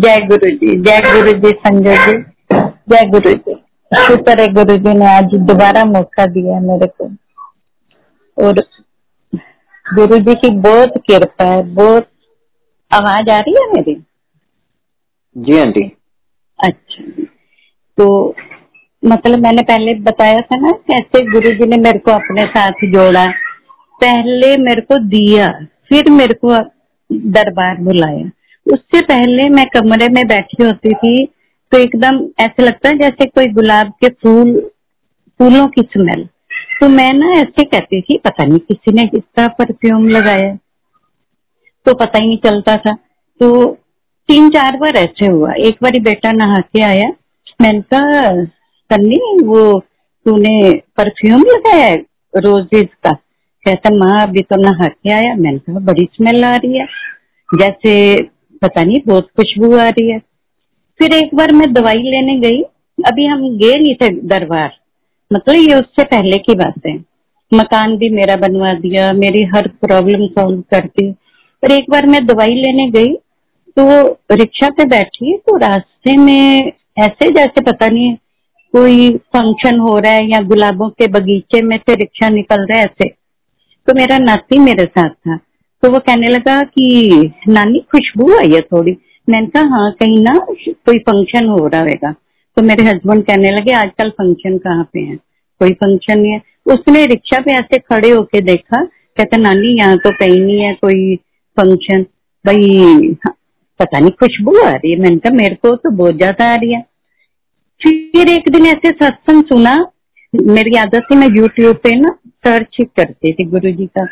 जय गुरु जी जय गुरु जी संजय जी जय गुरु जी शुक्र है गुरु जी ने आज दोबारा मौका दिया मेरे को। और गुरु जी की बहुत कृपा है बहुत आवाज़ आ रही है मेरी? जी आंटी। अच्छा। तो मतलब मैंने पहले बताया था ना कैसे गुरु जी ने मेरे को अपने साथ जोड़ा। पहले मेरे को दिया फिर मेरे को दरबार बुलाया। उससे पहले मैं कमरे में बैठी होती थी तो एकदम ऐसे लगता है जैसे कोई गुलाब के फूल, फूलों की स्मेल तो मैं ना ऐसे कहती थी, पता नहीं किसी ने किसका परफ्यूम लगाया। तो पता ही नहीं चलता था। तो तीन चार बार ऐसे हुआ। एक बार बेटा नहा के आया। मैंने कहा, सन्नी, वो तूने परफ्यूम लगाया रोजेज का? कहता, माँ, अभी तो नहा के आया। मैंने कहा, बड़ी स्मेल आ रही है। जैसे पता नहीं, बहुत खुशबू आ रही है। फिर एक बार मैं दवाई लेने गई। अभी हम गए नहीं थे दरबार। मतलब ये उससे पहले की बात। है मकान भी मेरा बनवा दिया, मेरी हर प्रॉब्लम सॉल्व करती पर एक बार मैं दवाई लेने गई तो रिक्शा पे बैठी तो रास्ते में ऐसे जैसे पता नहीं कोई फ़ंक्शन हो रहा है या गुलाबों के बगीचे में से रिक्शा निकल रहा है ऐसे। तो मेरा नाती मेरे साथ था। तो वो कहने लगा कि, नानी, खुशबू आई है थोड़ी। मैंने कहा हाँ कहीं ना, कोई फ़ंक्शन हो रहा होगा। तो मेरे हस्बैंड कहने लगे, आजकल फ़ंक्शन कहाँ पे है? कोई फ़ंक्शन नहीं है। उसने रिक्शा पे ऐसे खड़े होके देखा, कहते, नानी, यहाँ तो कहीं नहीं है कोई फ़ंक्शन भाई, पता नहीं, खुशबू आ रही है। मैंने कहा, मेरे को तो बहुत ज़्यादा आ रही है। फिर एक दिन ऐसे सत्संग सुना, मेरी आदत थी, मैं यूट्यूब पे ना सर्च करती थी गुरु जी का।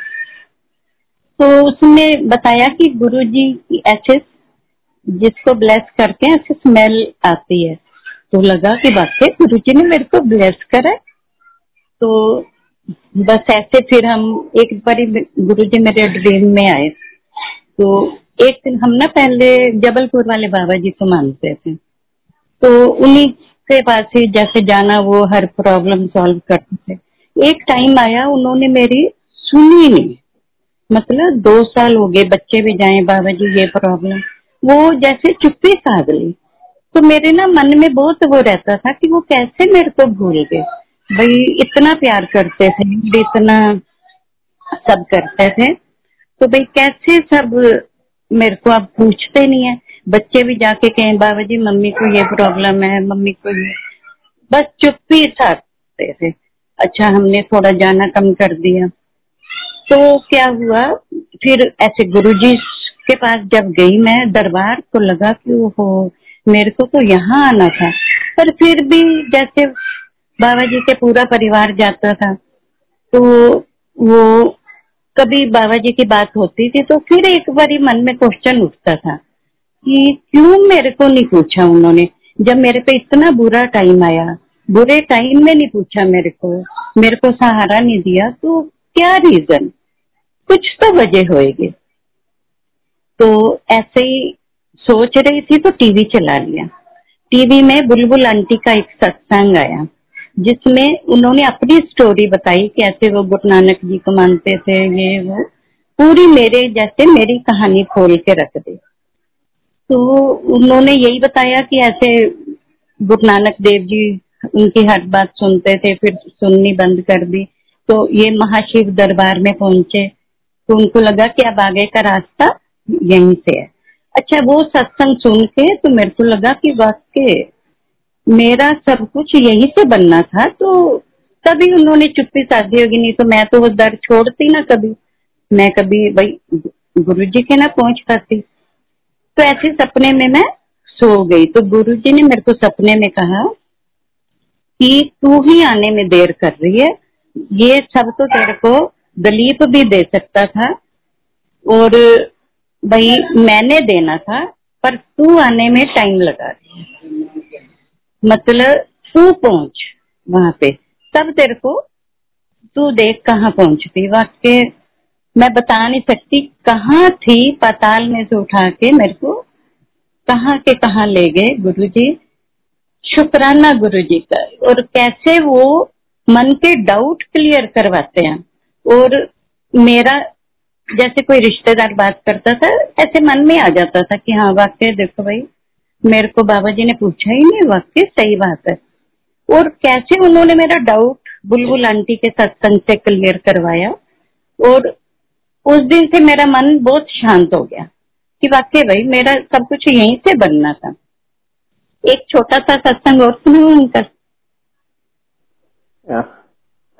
तो उसने बताया कि गुरु जी ऐसे जिसको ब्लेस करते हैं ऐसे स्मेल आती है। तो लगा कि वाकई गुरु जी ने मेरे को ब्लेस करा तो बस ऐसे फिर हम एक बार गुरु जी मेरे ड्रीम में आए। तो एक दिन हम ना पहले जबलपुर वाले बाबा जी को मानते थे। तो उन्हीं के पास ही जैसे जाना, वो हर प्रॉब्लम सॉल्व करते थे। एक टाइम आया, उन्होंने मेरी सुनी नहीं। मतलब दो साल हो गए बच्चे भी जाए, बाबा जी, ये प्रॉब्लम वो जैसे चुप्पी साध ली। तो मेरे ना मन में बहुत वो रहता था कि वो कैसे मेरे को भूल गए। भाई, इतना प्यार करते थे इतना सब करते थे। तो भाई, कैसे सब मेरे को आप पूछते नहीं है। बच्चे भी जाके कहें, बाबा जी, मम्मी को ये प्रॉब्लम है, मम्मी को ये। बस चुप्पी साधते थे। अच्छा हमने थोड़ा जाना कम कर दिया। तो क्या हुआ? फिर ऐसे गुरुजी के पास जब गई मैं दरबार तो लगा कि वो मेरे को तो यहाँ आना था। पर फिर भी जैसे बाबा जी के पूरा परिवार जाता था तो वो कभी बाबा जी की बात होती थी तो फिर एक बार मन में क्वेश्चन उठता था कि क्यों मेरे को नहीं पूछा उन्होंने? जब मेरे पे इतना बुरा टाइम आया, बुरे टाइम में नहीं पूछा मेरे को मेरे को सहारा नहीं दिया तो क्या रीजन कुछ तो वजह होएगी। तो ऐसे ही सोच रही थी तो टीवी चला लिया। टीवी में बुलबुल आंटी का एक सत्संग आया, जिसमें उन्होंने अपनी स्टोरी बताई कैसे वो गुरु नानक जी को मानते थे, ये वो, पूरी मेरे जैसे मेरी कहानी खोल के रख दी। तो उन्होंने यही बताया कि ऐसे गुरु नानक देव जी, उनकी हर बात सुनते थे, फिर सुननी बंद कर दी। तो ये महाशिव दरबार में पहुँचे। तो उनको लगा कि अब आगे का रास्ता यहीं से है। अच्छा वो सत्संग सुन के तो मेरे को लगा कि वाकई मेरा सब कुछ यहीं से बनना था तो तभी उन्होंने चुप्पी साधी होगी, नहीं तो मैं तो वो दर छोड़ती ना कभी। मैं कभी भाई गुरु जी के ना पहुँच पाती। तो ऐसे सपने में मैं सो गई। तो गुरु जी ने मेरे को सपने में कहा कि तू ही आने में देर कर रही है। ये सब तो तेरे को दलीप भी दे सकता था और भाई मैंने देना था, पर तू आने में टाइम लगा मतलब तू पहुँच वहाँ पे। तब तेरे को तू देख कहाँ पहुँचती। वाक्य मैं बता नहीं सकती कहाँ थी पाताल में से उठा के मेरे को। कहा के कहा ले गए गुरु जी। शुक्राना गुरु जी का। और कैसे वो मन के डाउट क्लियर करवाते हैं। और मेरा, जैसे कोई रिश्तेदार बात करता था, ऐसे मन में आ जाता था कि हाँ वाकई देखो भाई, मेरे को बाबा जी ने पूछा ही नहीं, वाकई सही बात है। और कैसे उन्होंने मेरा डाउट बुलबुल आंटी के सत्संग से क्लियर करवाया, और उस दिन से मेरा मन बहुत शांत हो गया कि वाकई भाई, मेरा सब कुछ यहीं से बनना था। एक छोटा सा सत्संग और सुना उनका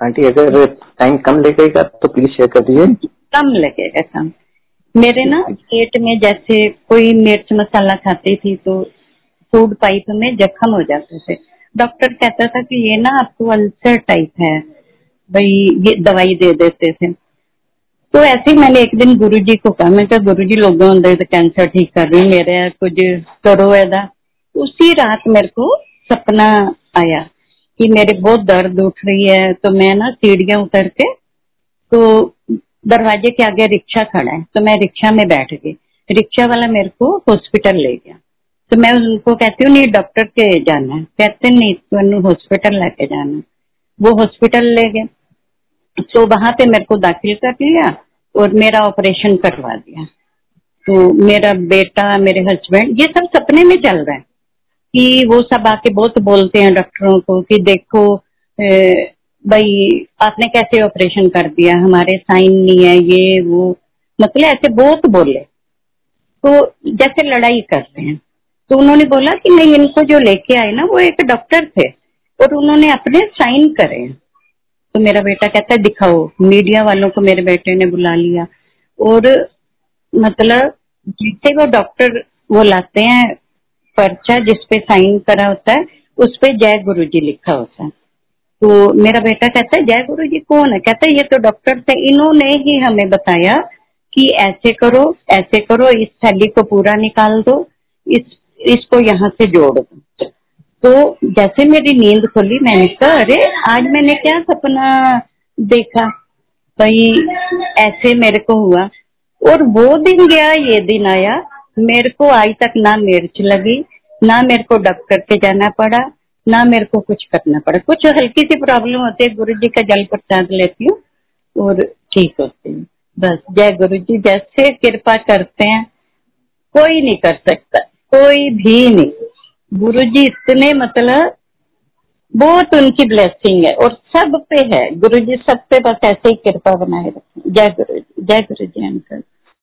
आंटी अगर टाइम कम लगेगा तो प्लीज़ शेयर कर दीजिए। कम लगेगा कम। मेरे ना पेट में जैसे कोई मिर्च मसाला खाती थी तो फ़ूड पाइप में जख्म हो जाते थे। डॉक्टर कहता था कि ये ना आपको अल्सर टाइप है भाई ये दवाई दे देते थे। तो ऐसे ही मैंने एक दिन गुरु जी को कहा मैं गुरु जी लोगों अंदर कैंसर ठीक कर रही मेरे कुछ करो ऐदा। उसी रात मेरे को सपना आया। कि मेरे बहुत दर्द उठ रही है तो मैं ना सीढ़ियाँ उतर के तो दरवाजे के आगे रिक्शा खड़ा है तो मैं रिक्शा में बैठ गई। रिक्शा वाला मेरे को हॉस्पिटल ले गया। तो मैं उनको कहती हूँ, नहीं, डॉक्टर के जाना है। कहते नहीं तो हॉस्पिटल लेके जाना वो हॉस्पिटल ले गए। तो वहाँ पे मेरे को दाखिल कर लिया और मेरा ऑपरेशन करवा दिया। तो मेरा बेटा, मेरे हस्बैंड, ये सब सपने में चल रहा है। कि वो सब आके बहुत बोलते हैं डॉक्टरों को कि देखो भाई, आपने कैसे ऑपरेशन कर दिया? हमारे साइन नहीं है, ये, वो। मतलब ऐसे बहुत बोले। तो जैसे लड़ाई कर रहे हैं। तो उन्होंने बोला कि नहीं इनको जो लेके आए ना, वो एक डॉक्टर थे। और उन्होंने अपने साइन करे। तो मेरा बेटा कहता है, दिखाओ मीडिया वालों को मेरे बेटे ने बुला लिया। और मतलब जितने वो डॉक्टर वो लाते हैं पर्चा जिसपे साइन करा होता है, उस पे जय गुरु जी लिखा होता है। तो मेरा बेटा कहता है, जय गुरु जी कौन है? कहता है, ये तो डॉक्टर थे, इन्होंने ही हमें बताया कि ऐसे करो ऐसे करो, इस थैली को पूरा निकाल दो, इस, इसको यहाँ से जोड़ दो। तो जैसे मेरी नींद खुली, मैंने कहा, अरे, आज मैंने क्या सपना देखा? भाई, ऐसे मेरे को हुआ। और वो दिन गया, ये दिन आया मेरे को आज तक ना मिर्च लगी, ना मेरे को डॉक्टर के जाना पड़ा, ना मेरे को कुछ करना पड़ा। कुछ हल्की सी प्रॉब्लम होती है, गुरु जी का जल प्रसाद लेती हूँ और ठीक होती हूँ। बस, जय गुरु जी, जैसे कृपा करते हैं, कोई नहीं कर सकता, कोई भी नहीं। गुरु जी, इतने मतलब बहुत उनकी ब्लेसिंग है और सब पे है। गुरु जी, सब पे बस ऐसे ही कृपा बनाए रखें। जय गुरु जी, जय गुरु जी, अंकल।